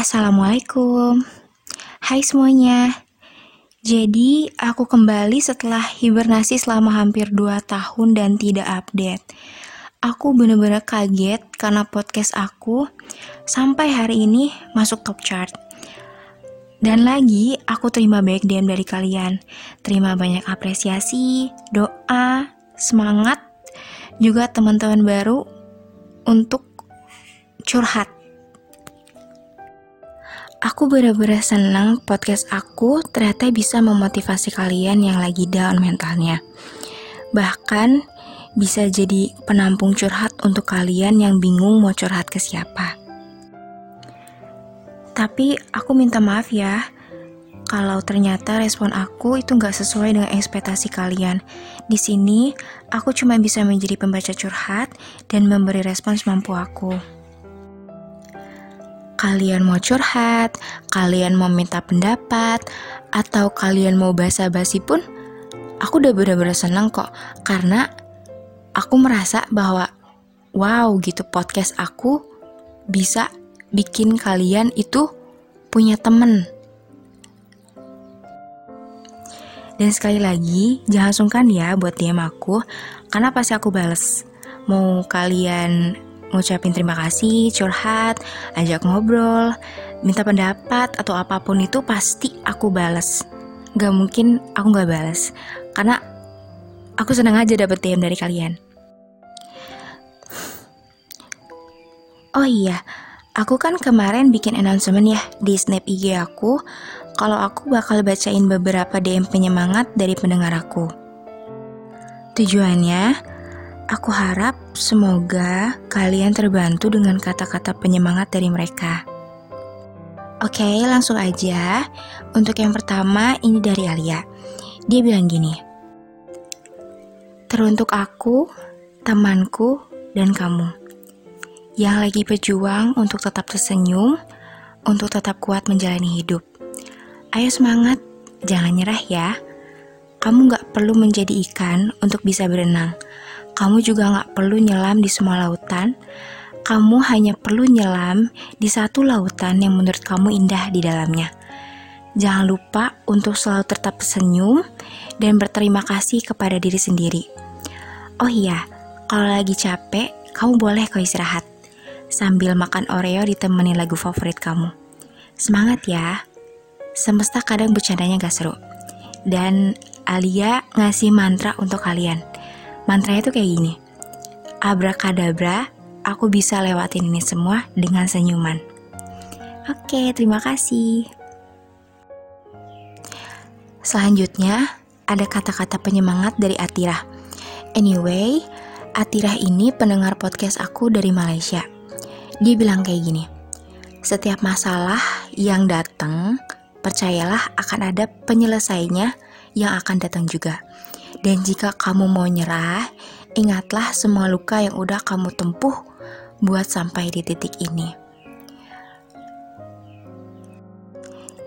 Assalamualaikum Hai semuanya Jadi aku kembali setelah hibernasi selama hampir 2 tahun dan tidak update Aku bener-bener kaget karena podcast aku sampai hari ini masuk top chart dan lagi, aku terima baik DM dari kalian. Terima banyak apresiasi, doa, semangat, juga teman-teman baru untuk curhat. Aku benar-benar senang podcast aku ternyata bisa memotivasi kalian yang lagi down mentalnya. Bahkan bisa jadi penampung curhat untuk kalian yang bingung mau curhat ke siapa. Tapi aku minta maaf ya, kalau ternyata respon aku itu nggak sesuai dengan ekspektasi kalian. Di sini, aku cuma bisa menjadi pembaca curhat dan memberi respon semampu aku. Kalian mau curhat, kalian mau minta pendapat, atau kalian mau basa-basi pun, aku udah bener-bener seneng kok. Karena aku merasa bahwa, wow gitu podcast aku bisa bikin kalian itu punya temen. Dan sekali lagi, jangan sungkan ya buat DM aku, karena pasti aku bales. Mau kalian ngucapin terima kasih, curhat, ajak ngobrol, minta pendapat, atau apa pun itu pasti aku bales. Gak mungkin aku gak bales, karena aku senang aja dapet DM dari kalian. Oh iya, Aku kan kemarin bikin announcement ya di snap IG aku kalau aku bakal bacain beberapa DM penyemangat dari pendengar aku. Tujuannya, aku harap semoga kalian terbantu dengan kata-kata penyemangat dari mereka. Oke, langsung aja. Untuk yang pertama, ini dari Alia. Dia bilang gini, Teruntuk aku, temanku, dan kamu yang lagi berjuang untuk tetap tersenyum, untuk tetap kuat menjalani hidup. Ayo semangat, jangan nyerah ya. Kamu gak perlu menjadi ikan untuk bisa berenang. Kamu juga gak perlu nyelam di semua lautan. Kamu hanya perlu nyelam di satu lautan yang menurut kamu indah di dalamnya. Jangan lupa untuk selalu tetap tersenyum dan berterima kasih kepada diri sendiri. Oh iya, kalau lagi capek, kamu boleh kok istirahat sambil makan Oreo ditemani lagu favorit kamu. Semangat ya. Semesta kadang bercandanya gak seru. Dan Alia ngasih mantra untuk kalian. Mantranya tuh kayak gini. Abrakadabra, aku bisa lewatin ini semua dengan senyuman. Oke, terima kasih. Selanjutnya, ada kata-kata penyemangat dari Atira. Anyway, Atira ini pendengar podcast aku dari Malaysia. Dia bilang kayak gini, setiap masalah yang datang, percayalah akan ada penyelesainya yang akan datang juga. Dan jika kamu mau nyerah, ingatlah semua luka yang udah kamu tempuh buat sampai di titik ini.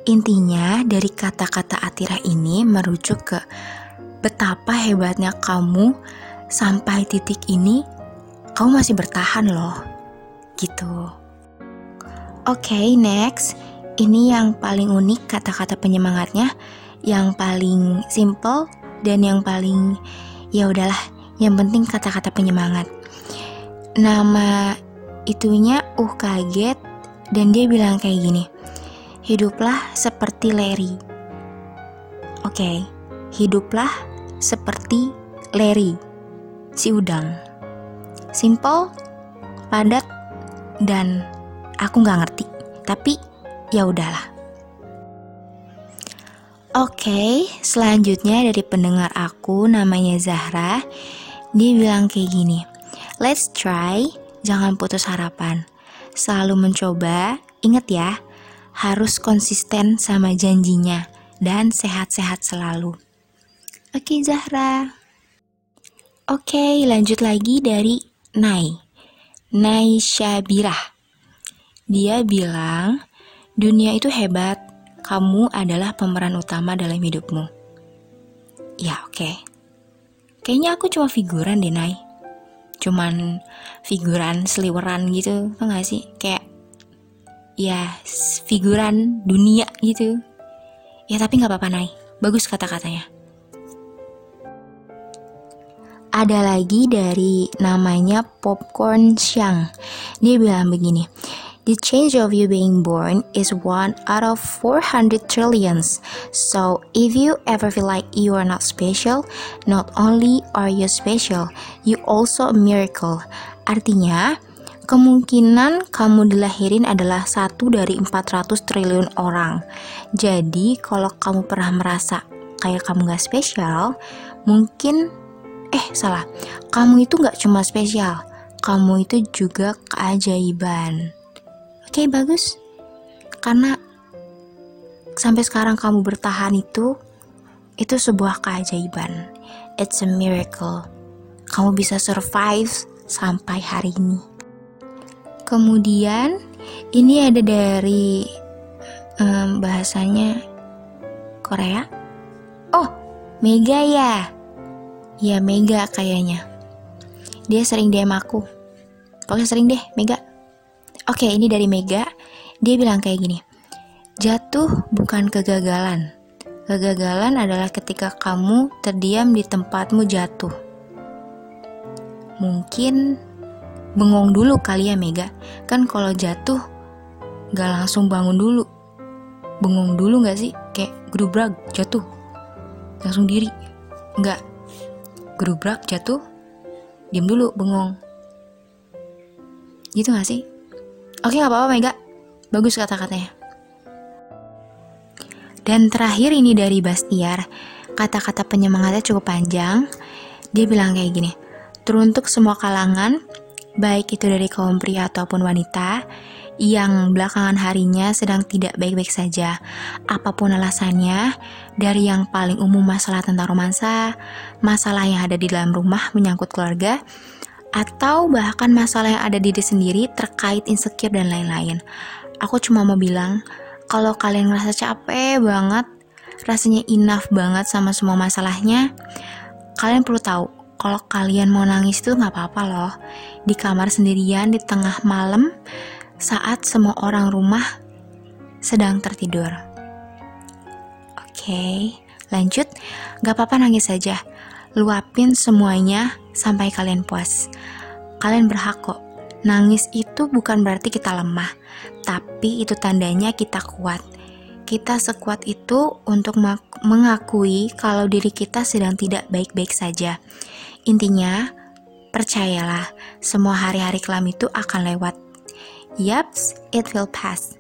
Intinya dari kata-kata Atira ini merujuk ke betapa hebatnya kamu sampai titik ini, kamu masih bertahan loh gitu. Oke, okay, next. Ini yang paling unik kata-kata penyemangatnya, yang paling simple dan yang paling ya udahlah, yang penting kata-kata penyemangat. Nama itunya uh kaget dan dia bilang kayak gini. Hiduplah seperti Larry. Oke, okay, hiduplah seperti Larry, si udang. Simple, padat, dan aku nggak ngerti. Tapi ya udahlah. Oke, okay, selanjutnya dari pendengar aku namanya Zahra. Dia bilang kayak gini. Let's try, jangan putus harapan. Selalu mencoba, ingat ya, harus konsisten sama janjinya dan sehat-sehat selalu. Oke, okay, Zahra. Oke, okay, lanjut lagi dari Nai. Naisyabirah. Dia bilang, dunia itu hebat, kamu adalah pemeran utama dalam hidupmu. Ya oke. Okay. Kayaknya aku cuma figuran deh, Nai. Cuman figuran seliweran gitu, tau gak sih? Kayak ya figuran dunia gitu ya tapi nggak apa-apa Nay bagus kata-katanya ada lagi dari namanya Popcorn Xiang dia bilang begini The change of you being born is one out of 400 trillions. So, if you ever feel like you are not special, not only are you special, you also a miracle. Artinya, kemungkinan kamu dilahirin adalah satu dari 400 triliun orang. Jadi, kalau kamu pernah merasa kayak kamu gak spesial, mungkin eh salah, kamu itu gak cuma spesial, kamu itu juga keajaiban. Oke, bagus. Karena sampai sekarang kamu bertahan itu itu sebuah keajaiban. It's a miracle. Kamu bisa survive sampai hari ini. Kemudian ini ada dari um, bahasanya Korea. Oh, Mega ya. Ya Mega kayaknya. Dia sering DM aku. Pokoknya sering deh Mega. Oke, ini dari Mega. Dia bilang kayak gini. Jatuh bukan kegagalan. Kegagalan adalah ketika kamu terdiam di tempatmu jatuh. Mungkin bengong dulu kali ya Mega. Kan kalau jatuh gak langsung bangun dulu. Bengong dulu gak sih? Kayak gerubrak jatuh. Langsung diri. Enggak. Gerubrak jatuh. Diam dulu bengong. Gitu gak sih? Oke gak apa-apa Mega. Bagus kata-katanya. Dan terakhir ini dari Bastiar, kata-kata penyemangatnya cukup panjang. Dia bilang kayak gini, teruntuk semua kalangan, baik itu dari kaum pria ataupun wanita, yang belakangan harinya sedang tidak baik-baik saja. Apa pun alasannya, dari yang paling umum masalah tentang romansa, masalah yang ada di dalam rumah menyangkut keluarga, atau bahkan masalah yang ada di diri sendiri terkait insecure dan lain-lain. Aku cuma mau bilang, kalau kalian ngerasa capek banget, rasanya enough banget sama semua masalahnya, kalian perlu tahu kalau kalian mau nangis itu nggak apa-apa loh. Di kamar sendirian di tengah malam saat semua orang rumah sedang tertidur. Oke, lanjut. Gak apa-apa nangis saja. Luapin semuanya sampai kalian puas. Kalian berhak kok. Nangis itu bukan berarti kita lemah, tapi itu tandanya kita kuat kita sekuat itu untuk mengakui kalau diri kita sedang tidak baik-baik saja. Intinya, percayalah, semua hari-hari kelam itu akan lewat. Yaps, it will pass.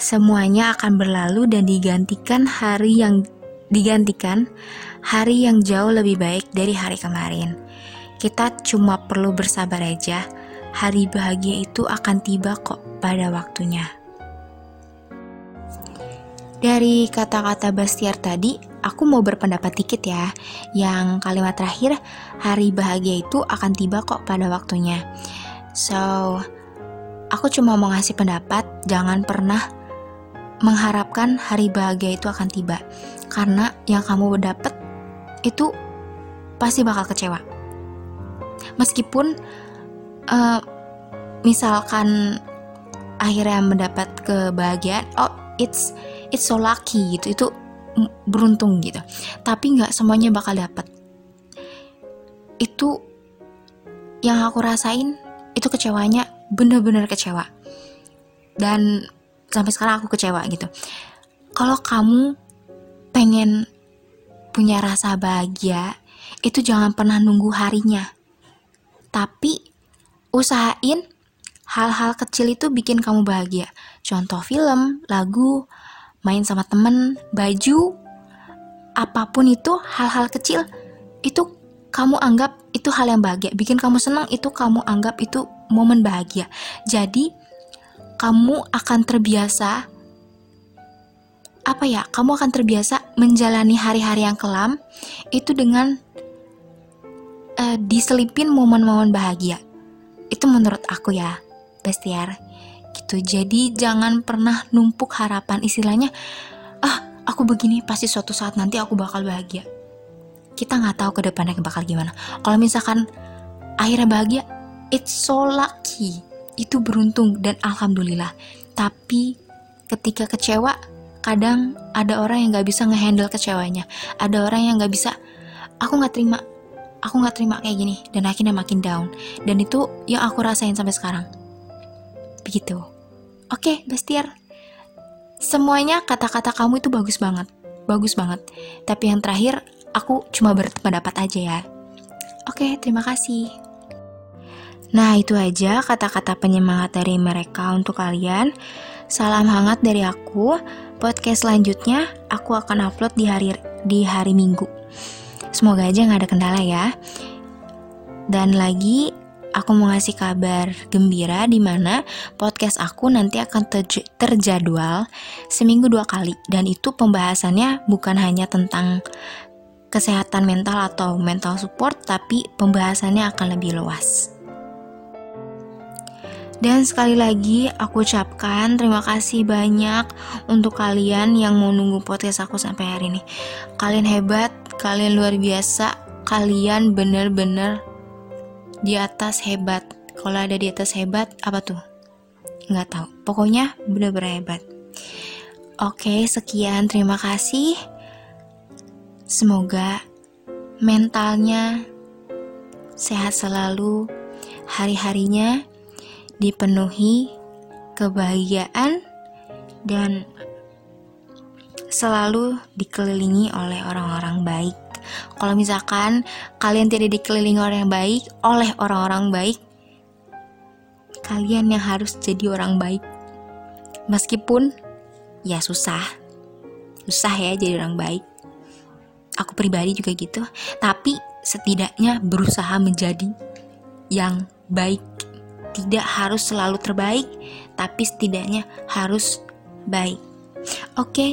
Semuanya akan berlalu dan digantikan hari yang digantikan hari yang jauh lebih baik dari hari kemarin. Kita cuma perlu bersabar aja. Hari bahagia itu akan tiba kok pada waktunya. Dari kata-kata Bastiar tadi, aku mau berpendapat dikit ya. Yang kalimat terakhir, hari bahagia itu akan tiba kok pada waktunya. So, aku cuma mau ngasih pendapat, jangan pernah mengharapkan hari bahagia itu akan tiba. Karena yang kamu dapat itu pasti bakal kecewa. Meskipun uh, misalkan akhirnya mendapat kebahagiaan, oh it's it's so lucky gitu, itu beruntung gitu tapi nggak semuanya bakal dapet itu yang aku rasain itu kecewanya bener-bener kecewa dan sampai sekarang aku kecewa gitu. Kalau kamu pengen punya rasa bahagia itu jangan pernah nunggu harinya. Tapi usahain hal-hal kecil itu bikin kamu bahagia. Contoh film lagu main sama temen, baju, apa pun itu hal-hal kecil itu kamu anggap itu hal yang bahagia, bikin kamu senang itu kamu anggap itu momen bahagia. Jadi kamu akan terbiasa apa ya? Kamu akan terbiasa menjalani hari-hari yang kelam itu dengan uh, diselipin momen-momen bahagia. Itu menurut aku ya, Bestiar. Gitu. Jadi jangan pernah numpuk harapan. Istilahnya ah aku begini pasti suatu saat nanti aku bakal bahagia. Kita nggak tahu ke depannya bakal gimana. Kalau misalkan akhirnya bahagia it's so lucky itu beruntung dan alhamdulillah Tapi ketika kecewa, kadang ada orang yang gak bisa ngehandle kecewanya. Ada orang yang gak bisa, aku gak terima, aku gak terima kayak gini. Dan akhirnya makin down. Dan itu yang aku rasain sampai sekarang. Begitu. Oke, Bestiar. Semuanya kata-kata kamu itu bagus banget. Bagus banget. Tapi yang terakhir, aku cuma berpendapat aja ya. Oke, terima kasih. Nah, itu aja kata-kata penyemangat dari mereka untuk kalian. Salam hangat dari aku. Podcast selanjutnya aku akan upload di hari di hari Minggu. Semoga aja nggak ada kendala ya. Dan lagi aku mau ngasih kabar gembira di mana podcast aku nanti akan terj terjadwal seminggu dua kali dan itu pembahasannya bukan hanya tentang kesehatan mental atau mental support tapi pembahasannya akan lebih luas. Dan sekali lagi aku ucapkan terima kasih banyak untuk kalian yang mau nunggu podcast aku sampai hari ini. Kalian hebat, kalian luar biasa, kalian bener-bener di atas hebat. Kalau ada di atas hebat, apa tuh? Nggak tahu. Pokoknya bener-bener hebat. Oke, sekian. Terima kasih. Semoga mentalnya sehat selalu, hari-harinya dipenuhi kebahagiaan dan selalu dikelilingi oleh orang-orang baik. Kalau misalkan kalian tidak dikelilingi orang yang baik oleh orang-orang baik, kalian yang harus jadi orang baik. Meskipun ya susah. Susah ya jadi orang baik. Aku pribadi juga gitu, tapi setidaknya berusaha menjadi yang baik tidak harus selalu terbaik, tapi setidaknya harus baik. Oke, okay.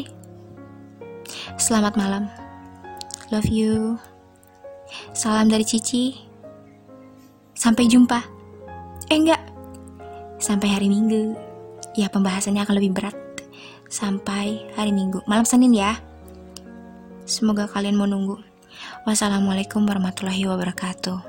selamat malam. Love you. Salam dari Cici. Sampai jumpa. Eh enggak. Sampai hari Minggu. Ya pembahasannya akan lebih berat. Sampai hari Minggu. Malam Senin ya. Semoga kalian mau nunggu. Wassalamualaikum warahmatullahi wabarakatuh.